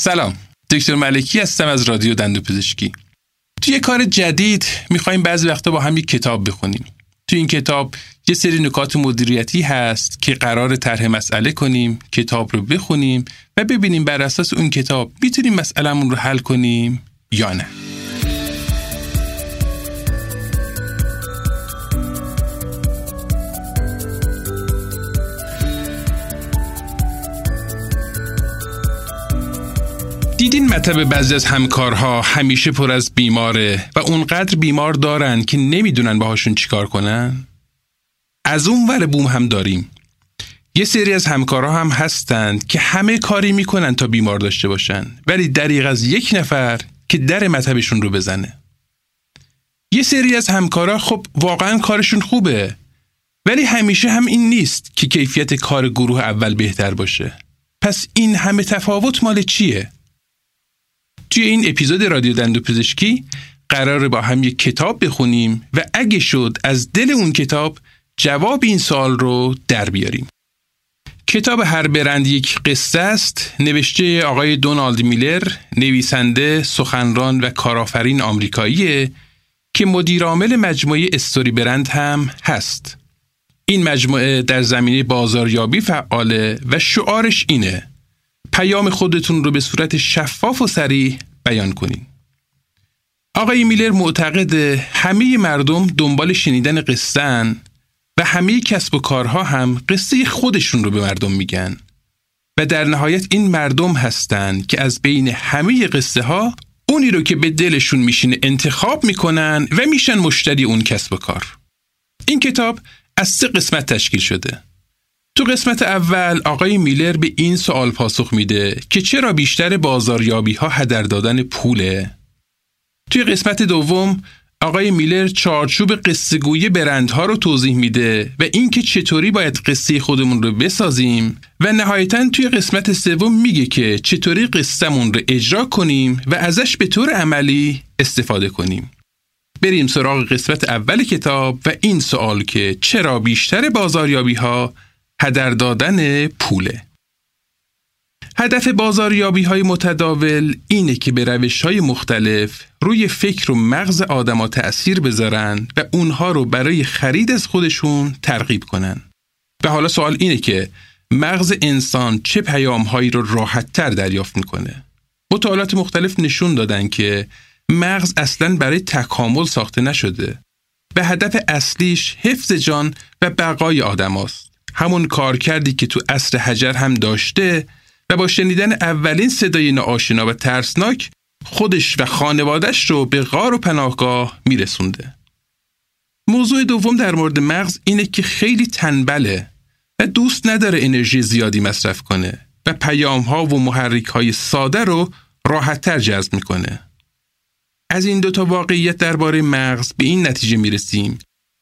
سلام. دکتر ملکی هستم از رادیو دندو پزشکی. توی یه کار جدید می‌خوایم بعضی وقتا با هم یک کتاب بخونیم. تو این کتاب یه سری نکات مدیریتی هست که قرار طرح مسئله کنیم کتاب رو بخونیم و ببینیم بر اساس اون کتاب می‌تونیم مسئلهمون رو حل کنیم یا نه. دیدین مطب بعضی از همکارها همیشه پر از بیماره و اونقدر بیمار دارن که نمی‌دونن باهاشون چیکار کنن؟ از اون ور بوم هم داریم. یه سری از همکارها هم هستند که همه کاری می‌کنن تا بیمار داشته باشن ولی دریغ از یک نفر که در مطبشون رو بزنه. یه سری از همکارا خب واقعا کارشون خوبه ولی همیشه هم این نیست که کیفیت کار گروه اول بهتر باشه. پس این همه تفاوت مال چیه؟ توی این اپیزود رادیو دندو پزشکی قرار با هم یک کتاب بخونیم و اگه شد از دل اون کتاب جواب این سوال رو در بیاریم. کتاب هر برند یک قصه است نوشته آقای دونالد میلر نویسنده سخنران و کارآفرین آمریکاییه که مدیرعامل مجموعه استوری برند هم هست. این مجموعه در زمینه بازاریابی فعاله و شعارش اینه پیام خودتون رو به صورت شفاف و سریع بیان کنین. آقای میلر معتقد همه مردم دنبال شنیدن قصهن و همه کسب و کارها هم قصه خودشون رو به مردم میگن و در نهایت این مردم هستند که از بین همه قصه ها اونی رو که به دلشون میشینه انتخاب می‌کنن و میشن مشتری اون کسب و کار. این کتاب از سه قسمت تشکیل شده. تو قسمت اول آقای میلر به این سوال پاسخ میده که چرا بیشتر بازاریابی ها هدر دادن پوله؟ توی قسمت دوم آقای میلر چارچوب قصه گویی برندها رو توضیح میده و اینکه چطوری باید قصه خودمون رو بسازیم و نهایتا توی قسمت سوم میگه که چطوری قصهمون رو اجرا کنیم و ازش به طور عملی استفاده کنیم. بریم سراغ قسمت اول کتاب و این سوال که چرا بیشتر بازاریابی ها هدر دادن پوله هدف بازاریابی های متداول اینه که به روش های مختلف روی فکر و مغز آدما تأثیر بذارن و اونها رو برای خرید از خودشون ترغیب کنن. و حالا سوال اینه که مغز انسان چه پیام هایی رو راحت تر دریافت می‌کنه؟ مطالعات مختلف نشون دادن که مغز اصلا برای تکامل ساخته نشده. به هدف اصلیش حفظ جان و بقای آدم همون کار کردی که تو اصر حجر هم داشته و با شنیدن اولین صدای ناآشنا و ترسناک خودش و خانوادش رو به غار و پناهگاه میرسونده. موضوع دوم در مورد مغز اینه که خیلی تنبله و دوست نداره انرژی زیادی مصرف کنه و پیام ها و محرک های ساده رو راحتتر جذب می‌کنه. از این دوتا واقعیت درباره مغز به این نتیجه می‌رسیم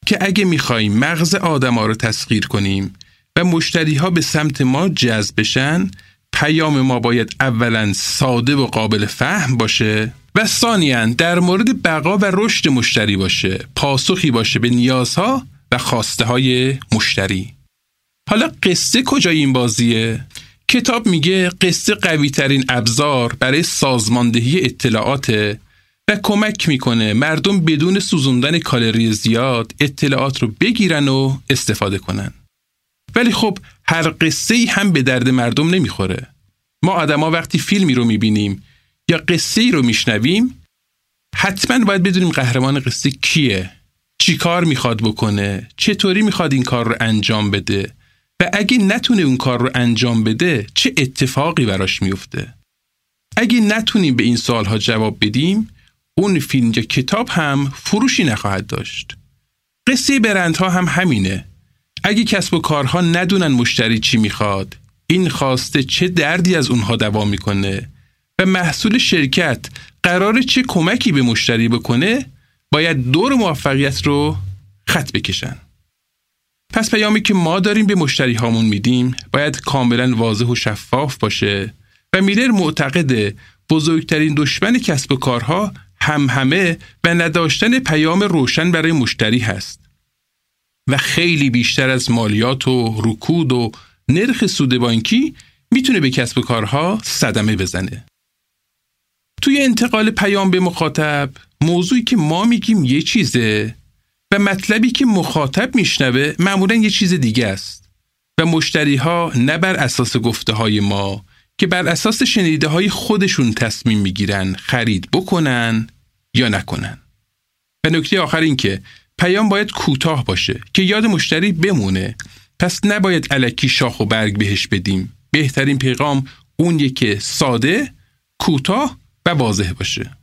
که اگه می‌خوایم مغز آدما رو تسخیر کنیم و مشتری ها به سمت ما جذب بشن پیام ما باید اولا ساده و قابل فهم باشه و ثانیا در مورد بقا و رشد مشتری باشه پاسخی باشه به نیازها و خواسته های مشتری حالا قصه کجای این بازیه؟ کتاب میگه قصه قوی ترین ابزار برای سازماندهی اطلاعات و کمک می‌کنه مردم بدون سوزوندن کالری زیاد اطلاعات رو بگیرن و استفاده کنن. ولی خب هر قصه ای هم به درد مردم نمی‌خوره. ما آدما وقتی فیلمی رو می‌بینیم یا قصه ای رو میشنویم حتما باید بدونیم قهرمان قصه کیه چی کار می‌خواد بکنه چطوری می‌خواد این کار رو انجام بده و اگه نتونه اون کار رو انجام بده چه اتفاقی براش میفته اگه نتونیم به این سوالها جواب بدیم اون فیلم یا کتاب هم فروشی نخواهد داشت. قصه برندها هم همینه. اگه کسب و کارها ندونن مشتری چی می‌خواد این خواسته چه دردی از اونها دوام می‌کنه و محصول شرکت قرار چه کمکی به مشتری بکنه باید دور موفقیت رو خط بکشن. پس پیامی که ما داریم به مشتری هامون میدیم باید کاملا واضح و شفاف باشه و میلر معتقد بزرگترین دشمن کسب و کارها هم همه و نداشتن پیام روشن برای مشتری هست و خیلی بیشتر از مالیات و رکود و نرخ سود بانکی می‌تونه به کسب و کارها صدمه بزنه. توی انتقال پیام به مخاطب موضوعی که ما میگیم یه چیزه و مطلبی که مخاطب میشنوه معمولا یه چیز دیگه است و مشتری ها نه بر اساس گفته های ما که بر اساس شنیده های خودشون تصمیم می‌گیرن خرید بکنن یا نکنن. و نکته آخر این که پیام باید کوتاه باشه که یاد مشتری بمونه. پس نباید علکی شاخ و برگ بهش بدیم. بهترین پیغام اونیه که ساده کوتاه و واضح باشه.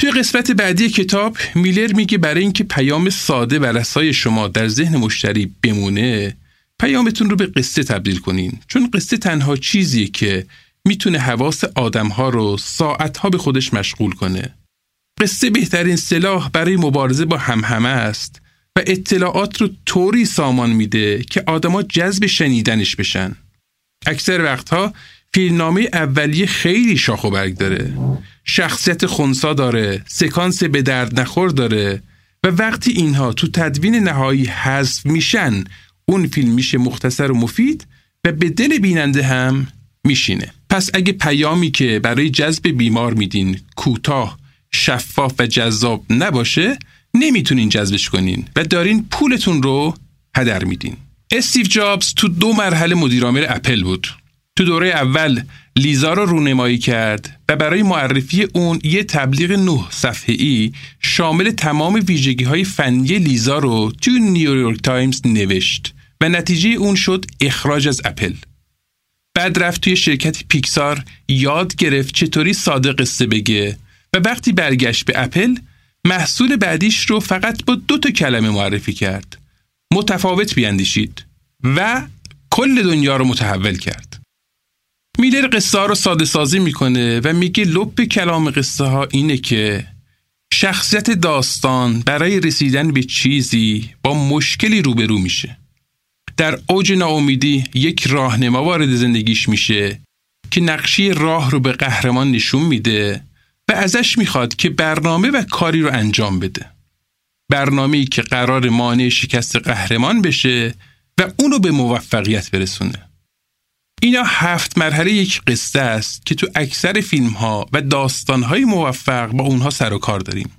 توی قسمت بعدی کتاب میلر میگه برای اینکه پیام ساده و رسای شما در ذهن مشتری بمونه پیامتون رو به قصه تبدیل کنین. چون قصه تنها چیزیه که می‌تونه حواس آدمها رو ساعتها به خودش مشغول کنه. قصه بهترین سلاح برای مبارزه با همهمه است و اطلاعات رو طوری سامان میده که آدما جذب شنیدنش بشن. اکثر وقتها فیلمنامه اولیه خیلی شاخ و برگ داره. شخصیت خونسا داره سکانس به درد نخور داره و وقتی اینها تو تدوین نهایی حذف میشن اون فیلم میشه مختصر و مفید و به دل بیننده هم میشینه. پس اگه پیامی که برای جذب بیمار میدین کوتاه شفاف و جذاب نباشه نمی‌تونین جذبش کنین و دارین پولتون رو هدر میدین. استیو جابز تو دو مرحله مدیرعامل اپل بود. تو دوره اول لیزا رو رونمایی کرد و برای معرفی اون یه تبلیغ نه صفحه‌ای شامل تمام ویژگی های فنی لیزا رو تو نیویورک تایمز نوشت. و نتیجه اون شد اخراج از اپل. بعد رفت توی شرکت پیکسار یاد گرفت چطوری ساده قصه بگه و وقتی برگشت به اپل محصول بعدیش رو فقط با دو تا کلمه معرفی کرد. متفاوت بیاندیشید و کل دنیا رو متحول کرد. میلر قصه ها رو ساده سازی می‌کنه و میگه لب کلام قصه ها اینه که شخصیت داستان برای رسیدن به چیزی با مشکلی روبرو میشه. در اوج ناامیدی یک راهنما وارد زندگیش میشه که نقشی راه رو به قهرمان نشون میده و ازش می‌خواد که برنامه و کاری رو انجام بده. برنامه‌ای که قرار مانع شکست قهرمان بشه و اونو به موفقیت برسونه. اینا هفت مرحله یک قصه است که تو اکثر فیلم ها و داستان های موفق با اونها سر و کار داریم.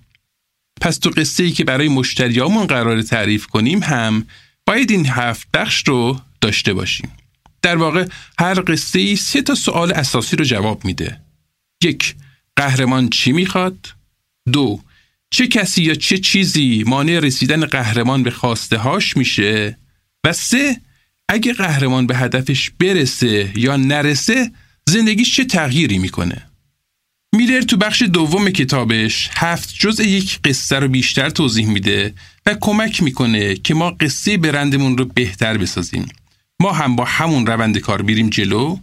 پس تو قصه ای که برای مشتریامون قرار تعریف کنیم هم باید این هفت بخش رو داشته باشیم. در واقع هر قصه ای سه تا سوال اساسی رو جواب میده. یک، قهرمان چی می‌خواد؟ دو، چه کسی یا چه چیزی مانع رسیدن قهرمان به خواسته هاش میشه؟ و سه، اگه قهرمان به هدفش برسه یا نرسه زندگیش چه تغییری می‌کنه؟ میلر تو بخش دوم کتابش هفت جزء یک قصه رو بیشتر توضیح میده و کمک می‌کنه که ما قصه برندمون رو بهتر بسازیم. ما هم با همون روند کار بیریم جلو،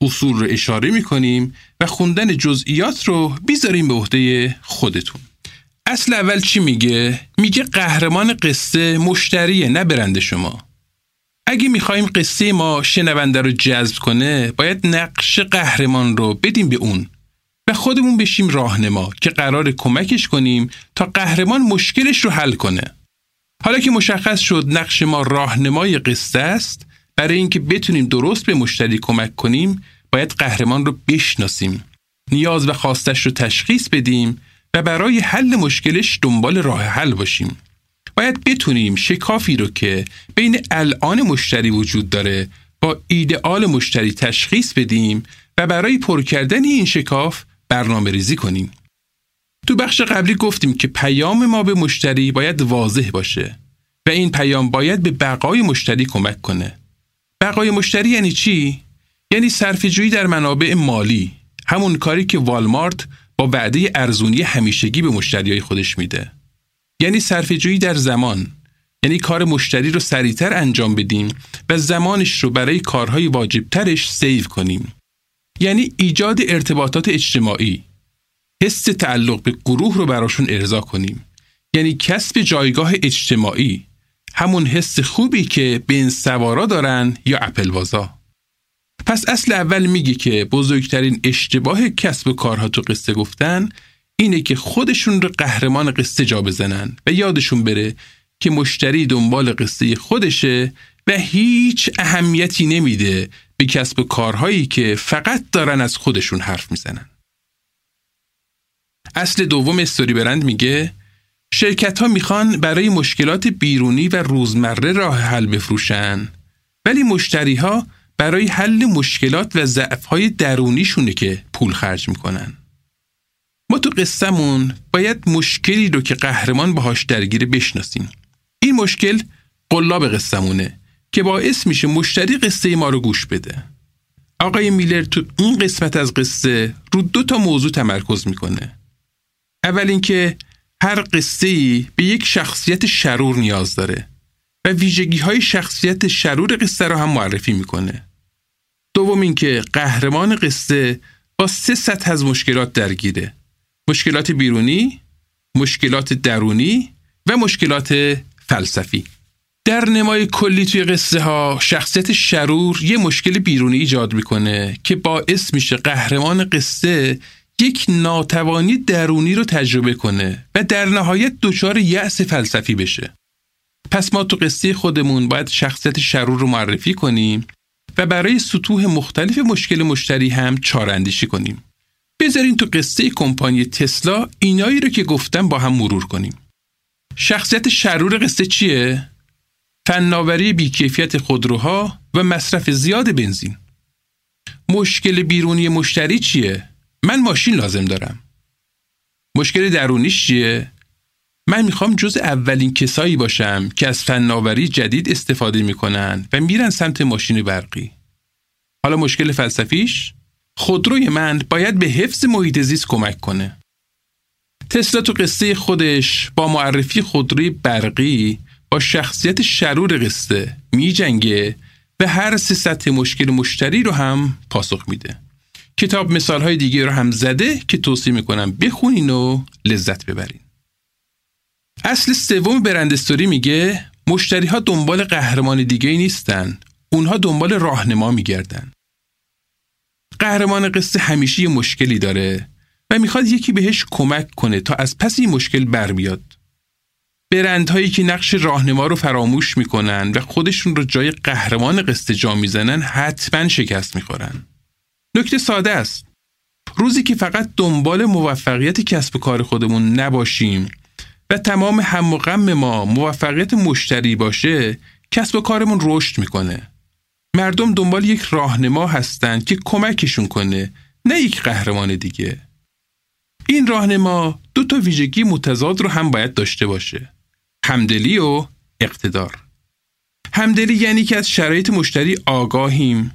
اصول رو اشاره می‌کنیم و خوندن جزئیات رو بیذاریم به عهده خودتون. اصل اول چی میگه؟ میگه قهرمان قصه مشتریه نه برند شما. اگه می‌خوایم قصه ما شنونده رو جذب کنه باید نقش قهرمان رو بدیم به اون و خودمون بشیم راهنما که قرار کمکش کنیم تا قهرمان مشکلش رو حل کنه. حالا که مشخص شد نقش ما راهنمای قصه است برای اینکه بتونیم درست به مشتری کمک کنیم باید قهرمان رو بشناسیم نیاز و خواستش رو تشخیص بدیم و برای حل مشکلش دنبال راه حل باشیم باید بتونیم شکافی رو که بین الان مشتری وجود داره با ایدئال مشتری تشخیص بدیم و برای پر کردن این شکاف برنامه ریزی کنیم. تو بخش قبلی گفتیم که پیام ما به مشتری باید واضح باشه و این پیام باید به بقای مشتری کمک کنه. بقای مشتری یعنی چی؟ یعنی صرفه‌جویی در منابع مالی، همون کاری که والمارت با وعده ارزونی همیشگی به مشتریای خودش میده. یعنی صرفه‌جویی در زمان، یعنی کار مشتری رو سریعتر انجام بدیم و زمانش رو برای کارهای واجبترش سیو کنیم. یعنی ایجاد ارتباطات اجتماعی حس تعلق به گروه رو براشون ارضا کنیم یعنی کسب جایگاه اجتماعی همون حس خوبی که بین سوارا دارن یا اپل بازا پس اصل اول میگه که بزرگترین اشتباه کسب کارها تو قصه گفتن اینه که خودشون رو قهرمان قصه جا بزنن و یادشون بره که مشتری دنبال قصه خودشه و هیچ اهمیتی نمیده به کسب کارهایی که فقط دارن از خودشون حرف می‌زنن. اصل دوم استوری برند میگه شرکت ها می‌خوان برای مشکلات بیرونی و روزمره راه حل بفروشن ولی مشتری ها برای حل مشکلات و ضعف های درونیشونه که پول خرج می‌کنن. ما تو قصهمون باید مشکلی رو که قهرمان باهاش درگیره بشناسیم. این مشکل قلاب قصهمونه که باعث میشه مشتری قصه ما رو گوش بده. آقای میلر تو این قسمت از قصه رو دو تا موضوع تمرکز می‌کنه. اول اینکه هر قصه ای به یک شخصیت شرور نیاز داره و ویژگی های شخصیت شرور قصه رو هم معرفی می‌کنه. دوم اینکه قهرمان قصه با سه سطح از مشکلات درگیره. مشکلات بیرونی، مشکلات درونی و مشکلات فلسفی. در نمای کلی توی قصه ها شخصیت شرور یه مشکل بیرونی ایجاد می‌کنه که باعث میشه قهرمان قصه یک ناتوانی درونی رو تجربه کنه و در نهایت دچار یأس فلسفی بشه. پس ما تو قصه خودمون باید شخصیت شرور رو معرفی کنیم و برای سطوح مختلف مشکل مشتری هم چاراندیشی کنیم. بذارین تو قصه کمپانی تسلا اینایی رو که گفتم با هم مرور کنیم. شخصیت شرور قصه چیه؟ فناوری بیکیفیت خودروها و مصرف زیاد بنزین. مشکل بیرونی مشتری چیه؟ من ماشین لازم دارم. مشکل درونیش چیه؟ من می‌خوام جز اولین کسایی باشم که از فناوری جدید استفاده می‌کنن و میرن سمت ماشین برقی. حالا مشکل فلسفیش؟ خودروی من باید به حفظ محیط زیست کمک کنه. تسلا تو قصه خودش با معرفی خودروی برقی با شخصیت شرور قصه میجنگه به هر سه سطح مشکل مشتری رو هم پاسخ میده. کتاب مثال های دیگه رو هم زده که توصیه می‌کنم بخونین و لذت ببرین. اصل سوم برندستوری میگه مشتری ها دنبال قهرمان دیگه نیستن. اونها دنبال راهنما میگردن. قهرمان قصه همیشه یه مشکلی داره و می‌خواد یکی بهش کمک کنه تا از پس این مشکل بر بیاد. برندهایی که نقش راهنما رو فراموش می‌کنن و خودشون رو جای قهرمان قصه جا می‌زنن حتما شکست می‌خورن. نکته ساده است. روزی که فقط دنبال موفقیت کسب کار خودمون نباشیم و تمام هم و غم ما موفقیت مشتری باشه کسب و کارمون رشد می‌کنه. مردم دنبال یک راهنما هستند که کمکشون کنه نه یک قهرمان دیگه. این راهنما دو تا ویژگی متضاد رو هم باید داشته باشه. همدلی و اقتدار. همدلی یعنی که از شرایط مشتری آگاهیم،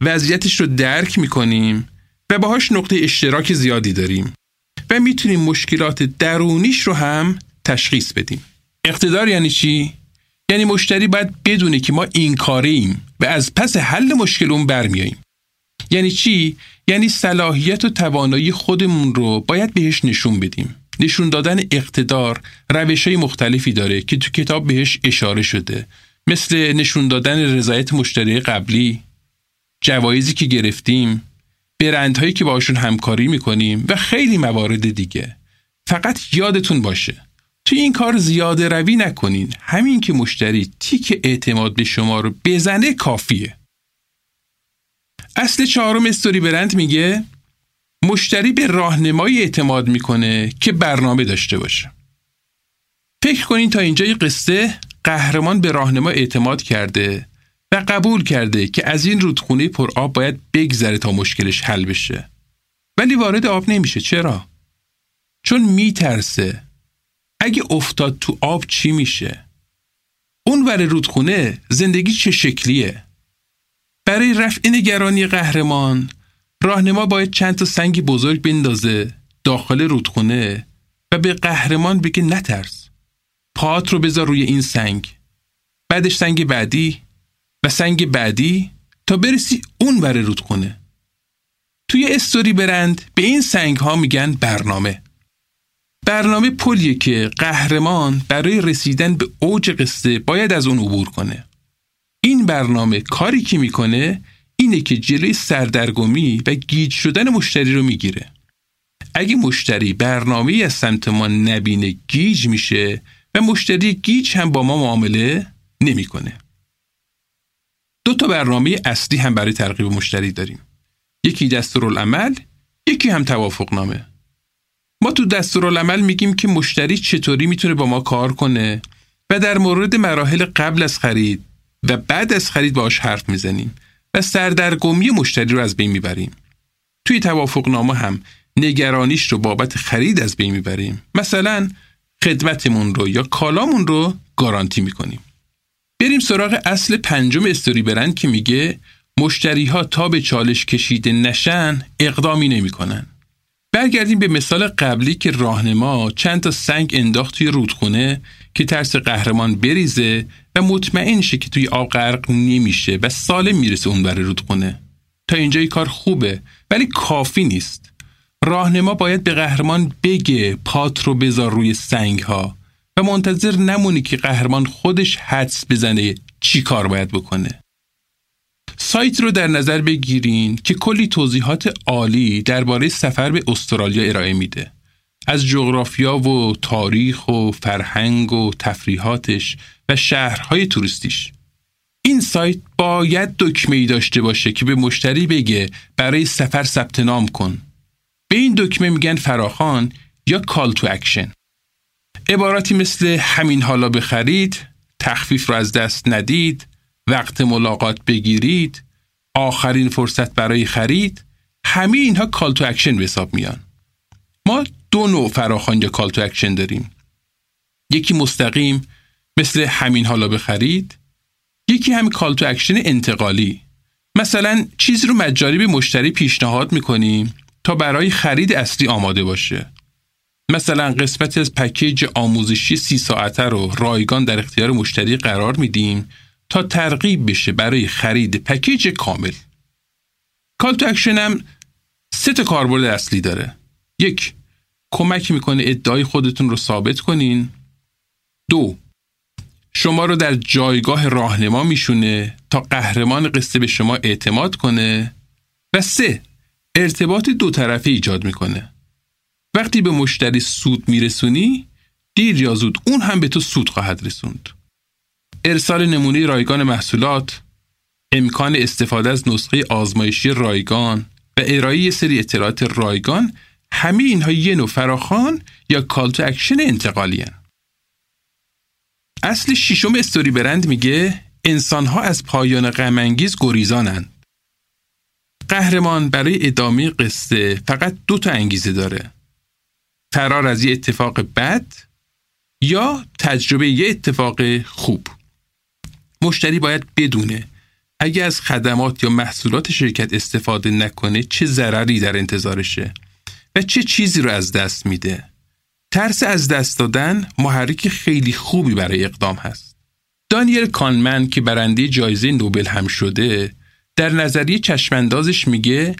وضعیتش رو درک می‌کنیم و باهاش نقطه اشتراک زیادی داریم و می‌تونیم مشکلات درونیش رو هم تشخیص بدیم. اقتدار یعنی چی؟ یعنی مشتری باید بدونه که ما این کاریم و از پس حل مشکل اون برمیاییم. یعنی چی؟ یعنی صلاحیت و توانایی خودمون رو باید بهش نشون بدیم. نشون دادن اقتدار روش های مختلفی داره که تو کتاب بهش اشاره شده مثل نشون دادن رضایت مشتری قبلی جوایزی که گرفتیم برندهایی که باشون همکاری می‌کنیم و خیلی موارد دیگه. فقط یادتون باشه توی این کار زیاده روی نکنین. همین که مشتری تیک اعتماد به شما رو بزنه کافیه. اصل چهارم استوری برند میگه مشتری به راهنمایی اعتماد می‌کنه که برنامه داشته باشه. فکر کنین تا اینجای قصه قهرمان به راهنما اعتماد کرده و قبول کرده که از این رودخونه پر آب باید بگذره تا مشکلش حل بشه ولی وارد آب نمیشه چرا؟ چون میترسه اگه افتاد تو آب چی میشه؟ اون ور رودخونه زندگی چه شکلیه؟ برای رفع نگرانی قهرمان راهنما باید چند تا سنگ بزرگ بندازه داخل رودخونه و به قهرمان بگه نترس پات رو بذار روی این سنگ بعدش سنگ بعدی و سنگ بعدی تا برسی اون ور رودخونه توی StoryBrand به این سنگ ها میگن برنامه. برنامه پلیه که قهرمان برای رسیدن به اوج قصه باید از اون عبور کنه. این برنامه کاری که می‌کنه اینه که جلوی سردرگمی و گیج شدن مشتری رو می‌گیره. اگه مشتری برنامه از سمت ما نبینه گیج میشه و مشتری گیج هم با ما معامله نمی‌کنه. دو تا برنامه اصلی هم برای ترغیب مشتری داریم. یکی دستورالعمل، یکی هم توافق نامه. ما تو دستورالعمل میگیم که مشتری چطوری می‌تونه با ما کار کنه و در مورد مراحل قبل از خرید و بعد از خرید باش حرف می‌زنیم و سردرگمی مشتری رو از بین می‌بریم. توی توافقنامه هم نگرانیش رو بابت خرید از بین می‌بریم. مثلا خدمتمون رو یا کالامون رو گارانتی می‌کنیم. بریم سراغ اصل پنجم استوری برند که میگه مشتری ها تا به چالش کشیده نشن اقدامی نمی‌کنن. برگردیم به مثال قبلی که راهنما چند تا سنگ انداخت توی رودخونه که ترس قهرمان بریزه و مطمئن شه که توی آب غرق نمیشه و سالم می‌رسه اون بر رودخونه. تا اینجای کار خوبه ولی کافی نیست. راهنما باید به قهرمان بگه پات رو بذار روی سنگ ها و منتظر نمونی که قهرمان خودش حدس بزنه چی کار باید بکنه سایت رو در نظر بگیرین که کلی توضیحات عالی درباره سفر به استرالیا ارائه میده. از جغرافیا و تاریخ و فرهنگ و تفریحاتش و شهرهای توریستیش. این سایت باید دکمه ای داشته باشه که به مشتری بگه برای سفر ثبت نام کن. به این دکمه میگن فراخوان یا call to action. عباراتی مثل همین حالا بخرید، تخفیف رو از دست ندید، وقت ملاقات بگیرید آخرین فرصت برای خرید همه اینها call to action به حساب میان. ما دو نوع فراخوان یا call to action داریم. یکی مستقیم مثل همین حالا بخرید یکی هم call to action انتقالی. مثلا چیزی رو مجانی به مشتری پیشنهاد می‌کنیم تا برای خرید اصلی آماده باشه. مثلا قسمتی از پکیج آموزشی سی ساعته رو رایگان در اختیار مشتری قرار میدیم تا ترغیب بشه برای خرید پکیج کامل. call to action هم سه تا کاربرد اصلی داره. یک کمک می‌کنه ادعای خودتون رو ثابت کنین. دو شما رو در جایگاه راهنما میشونه تا قهرمان قصه به شما اعتماد کنه. و سه ارتباط دو طرفه ایجاد می‌کنه. وقتی به مشتری سود میرسونی دیر یا زود اون هم به تو سود خواهد رسوند ارسال نمونه رایگان محصولات، امکان استفاده از نسخه آزمایشی رایگان و ارائه سری اطلاعات رایگان همه اینها یه نوع فراخوان یا call to action انتقالی هن. اصل ششم StoryBrand میگه انسانها از پایان غمانگیز گریزانند. قهرمان برای ادامه قصه فقط دو تا انگیزه داره. فرار از یه اتفاق بد یا تجربه یه اتفاق خوب. مشتری باید بدونه اگه از خدمات یا محصولات شرکت استفاده نکنه چه ضرری در انتظارشه و چه چیزی رو از دست میده. ترس از دست دادن محرک خیلی خوبی برای اقدام هست. دانیل کانمن که برنده جایزه نوبل هم شده در نظریه چشماندازش میگه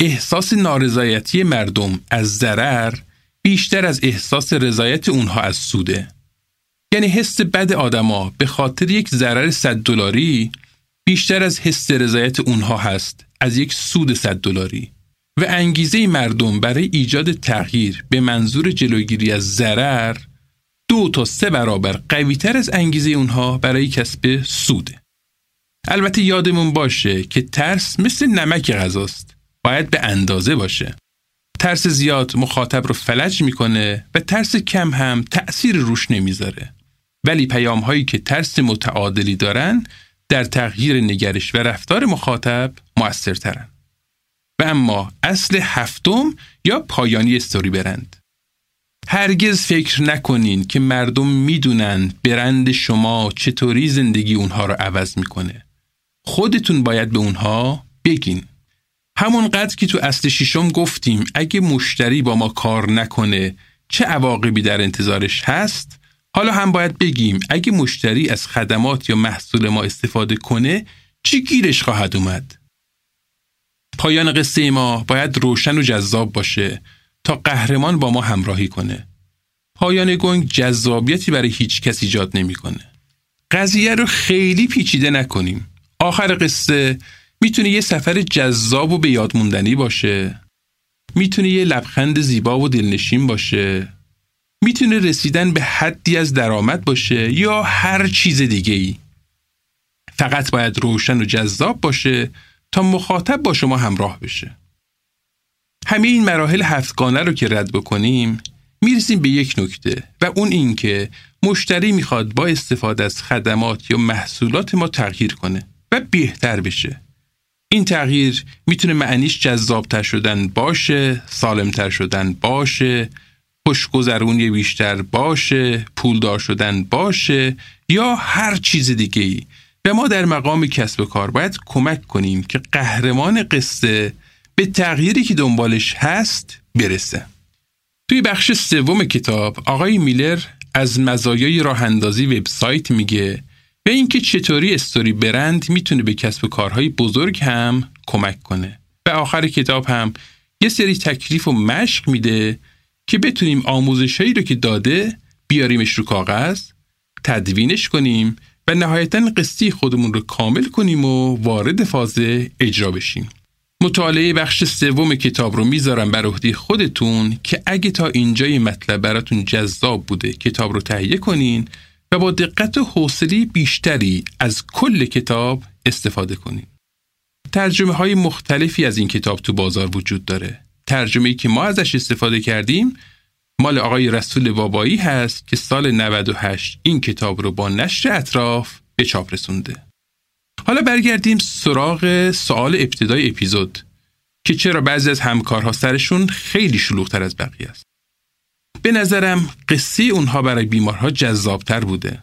احساس نارضایتی مردم از ضرر بیشتر از احساس رضایت اونها از سوده. یعنی حس بد آدما به خاطر یک ضرر 100 دلاری بیشتر از حس رضایت اونها هست از یک سود 100 دلاری و انگیزه مردم برای ایجاد تغییر به منظور جلوگیری از ضرر دو تا سه برابر قویتر از انگیزه اونها برای کسب سوده. البته یادمون باشه که ترس مثل نمک غذاست. باید به اندازه باشه. ترس زیاد مخاطب رو فلج می‌کنه و ترس کم هم تأثیر روش نمی‌ذاره. ولی پیام هایی که ترس متعادلی دارن در تغییر نگرش و رفتار مخاطب موثرترن. و اما اصل هفتم یا پایانی استوری برند. هرگز فکر نکنین که مردم می‌دونن برند شما چطوری زندگی اونها رو عوض می‌کنه. خودتون باید به اونها بگین. همونقدر که تو اصل شیشم گفتیم اگه مشتری با ما کار نکنه چه عواقبی در انتظارش هست حالا هم باید بگیم اگه مشتری از خدمات یا محصول ما استفاده کنه چی گیرش خواهد اومد؟ پایان قصه ما باید روشن و جذاب باشه تا قهرمان با ما همراهی کنه. پایان گنگ جذابیتی برای هیچ کس ایجاد نمی‌کنه. قضیه رو خیلی پیچیده نکنیم. آخر قصه می‌تونه یه سفر جذاب و به یاد موندنی باشه. می‌تونه یه لبخند زیبا و دلنشین باشه. می‌تونه رسیدن به حدی از درآمد باشه یا هر چیز دیگه ای. فقط باید روشن و جذاب باشه تا مخاطب با شما همراه بشه. همه این مراحل هفتگانه رو که رد بکنیم می‌رسیم به یک نکته و اون این که مشتری می‌خواد با استفاده از خدمات یا محصولات ما تغییر کنه و بهتر بشه این تغییر می‌تونه معنیش جذابتر شدن باشه سالمتر شدن باشه خوشگذرونی بیشتر باشه پولدار شدن باشه یا هر چیز دیگه ای به ما در مقام کسب کار باید کمک کنیم که قهرمان قصه به تغییری که دنبالش هست برسه. توی بخش سوم کتاب آقای میلر از مزایای راه اندازی وبسایت میگه و اینکه چطوری استوری برند می‌تونه به کسب کارهای بزرگ هم کمک کنه. و آخر کتاب هم یه سری تکلیف و مشق میده که بتونیم آموزشهایی رو که داده بیاریمش رو کاغذ تدوینش کنیم و نهایتا قصی خودمون رو کامل کنیم و وارد فاز اجرا بشیم. مطالعه بخش سوم کتاب رو می‌ذارم بر عهده خودتون که اگه تا اینجای مطلب براتون جذاب بوده کتاب رو تهیه کنین و با دقت و حوصله بیشتری از کل کتاب استفاده کنین. ترجمه های مختلفی از این کتاب تو بازار وجود داره. ترجمه که ما ازش استفاده کردیم مال آقای رسول بابایی هست که سال 98 این کتاب رو با نشر اطراف به چاپ رسونده. حالا برگردیم سراغ سوال ابتدای اپیزود که چرا بعضی از همکارها سرشون خیلی شلوغتر از بقیه است. به نظرم قصه اونها برای بیمارها جذابتر بوده.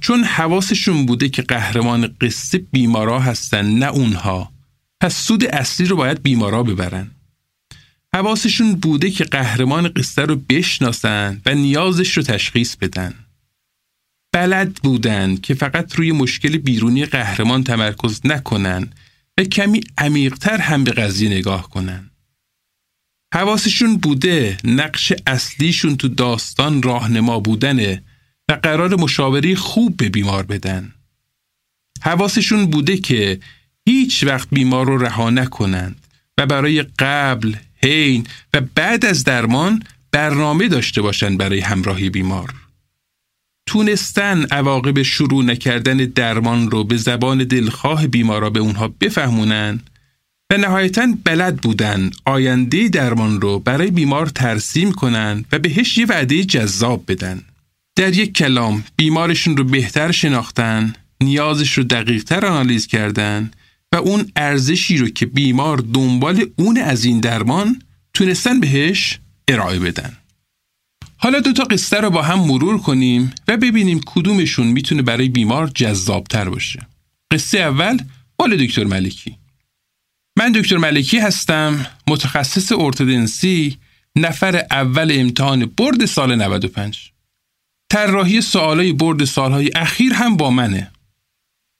چون حواسشون بوده که قهرمان قصه بیمارا هستن نه اونها. پس سود اصلی رو باید بیمارا ببرن. حواسشون بوده که قهرمان قصه رو بشناسن و نیازش رو تشخیص بدن. بلد بودن که فقط روی مشکل بیرونی قهرمان تمرکز نکنن و کمی عمیقتر هم به قضیه نگاه کنن. حواسشون بوده نقش اصلیشون تو داستان راهنما بودنه و قرار مشاوری خوب به بیمار بدن. حواسشون بوده که هیچ وقت بیمار رو رها نکنند و برای قبل، حین و بعد از درمان برنامه داشته باشند برای همراهی بیمار. تونستن عواقب شروع نکردن درمان رو به زبان دلخواه بیمارا به اونها بفهمونن و نهایتا بلد بودن آینده درمان رو برای بیمار ترسیم کنن و بهش یه وعده جذاب بدن. در یک کلام بیمارشون رو بهتر شناختن، نیازش رو دقیقتر آنالیز کردن و اون ارزشی رو که بیمار دنبال اون از این درمان تونستن بهش ارائه بدن. حالا دو تا قصه رو با هم مرور کنیم و ببینیم کدومشون می‌تونه برای بیمار جذابتر باشه. قصه اول مال دکتر ملکی. من دکتر ملکی هستم متخصص ارتودنسی نفر اول امتحان بورد سال 95 طراحی سوالای بورد سالهای اخیر هم با منه.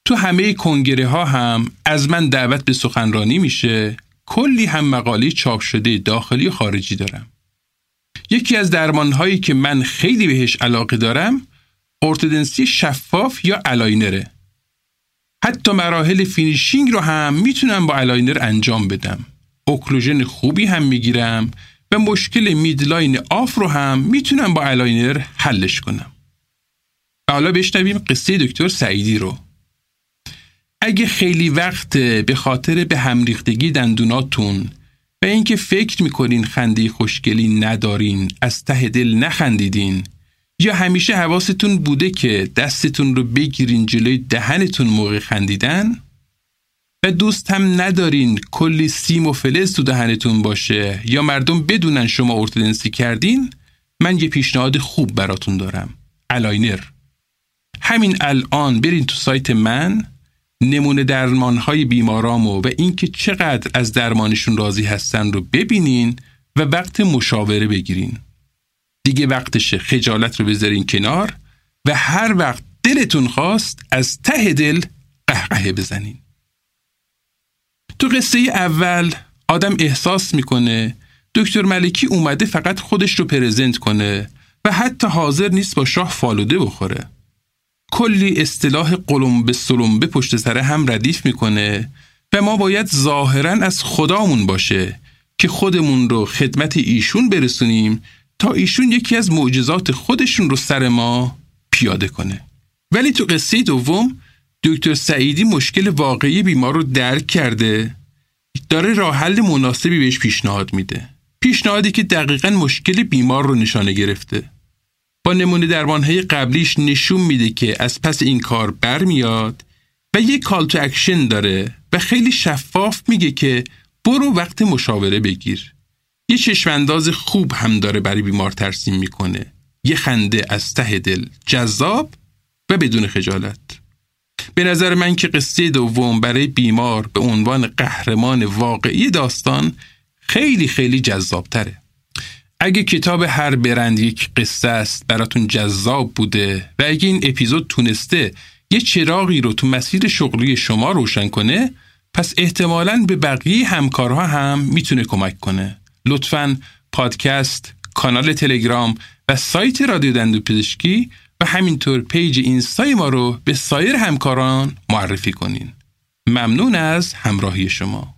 تو همه کنگره ها هم از من دعوت به سخنرانی میشه کلی هم مقاله چاپ شده داخلی و خارجی دارم. یکی از درمانهایی که من خیلی بهش علاقه دارم ارتودنسی شفاف یا aligner ه حتی مراحل finishing رو هم می‌تونم با aligner انجام بدم. occlusion خوبی هم می‌گیرم و مشکل midline off رو هم می‌تونم با aligner حلش کنم. و حالا بشنویم قصه دکتر سعیدی رو. اگه خیلی وقت به خاطر به همریختگی دندوناتون و اینکه فکر می‌کنین خنده خوشگلی ندارین از ته دل نخندیدین یا همیشه حواستون بوده که دستتون رو بگیرین جلوی دهنتون موقع خندیدن؟ و دوست هم ندارین کلی سیم و فلز تو دهنتون باشه یا مردم بدونن شما ارتودنسی کردین من یه پیشنهاد خوب براتون دارم. aligner همین الان برین تو سایت من نمونه درمانهای بیمارامو و اینکه چقدر از درمانشون راضی هستن رو ببینین و وقت مشاوره بگیرین. دیگه وقتشه خجالت رو بذارین کنار و هر وقت دلتون خواست از ته دل قهقهه بزنین. تو قصه اول آدم احساس می‌کنه دکتر ملکی اومده فقط خودش رو پرزنت کنه و حتی حاضر نیست با شاه فالوده بخوره. کلی اصطلاح قلم به پشت سر هم ردیف می‌کنه و ما باید ظاهرا از خدامون باشه که خودمون رو خدمت ایشون برسونیم تا ایشون یکی از معجزات خودشون رو سر ما پیاده کنه. ولی تو قصه دوم دکتر سعیدی مشکل واقعی بیمار رو درک کرده داره راه حل مناسبی بهش پیشنهاد میده. پیشنهادی که دقیقا مشکل بیمار رو نشانه گرفته. با نمونه درمانهای قبلیش نشون میده که از پس این کار برمیاد و یه call to action داره و خیلی شفاف میگه که برو وقت مشاوره بگیر. یه چشمانداز خوب هم داره برای بیمار ترسیم می‌کنه یه خنده از ته دل جذاب و بدون خجالت به نظر من که قصه دوم برای بیمار به عنوان قهرمان واقعی داستان خیلی خیلی جذاب تره. اگه کتاب هر برند یک قصه است براتون جذاب بوده و اگه این اپیزود تونسته یه چراغی رو تو مسیر شغلی شما روشن کنه پس احتمالاً به بقیه همکارها هم می‌تونه کمک کنه. لطفاً پادکست، کانال تلگرام و سایت رادیو دندو پزشکی و همینطور پیج اینستای ما رو به سایر همکاران معرفی کنین. ممنون از همراهی شما.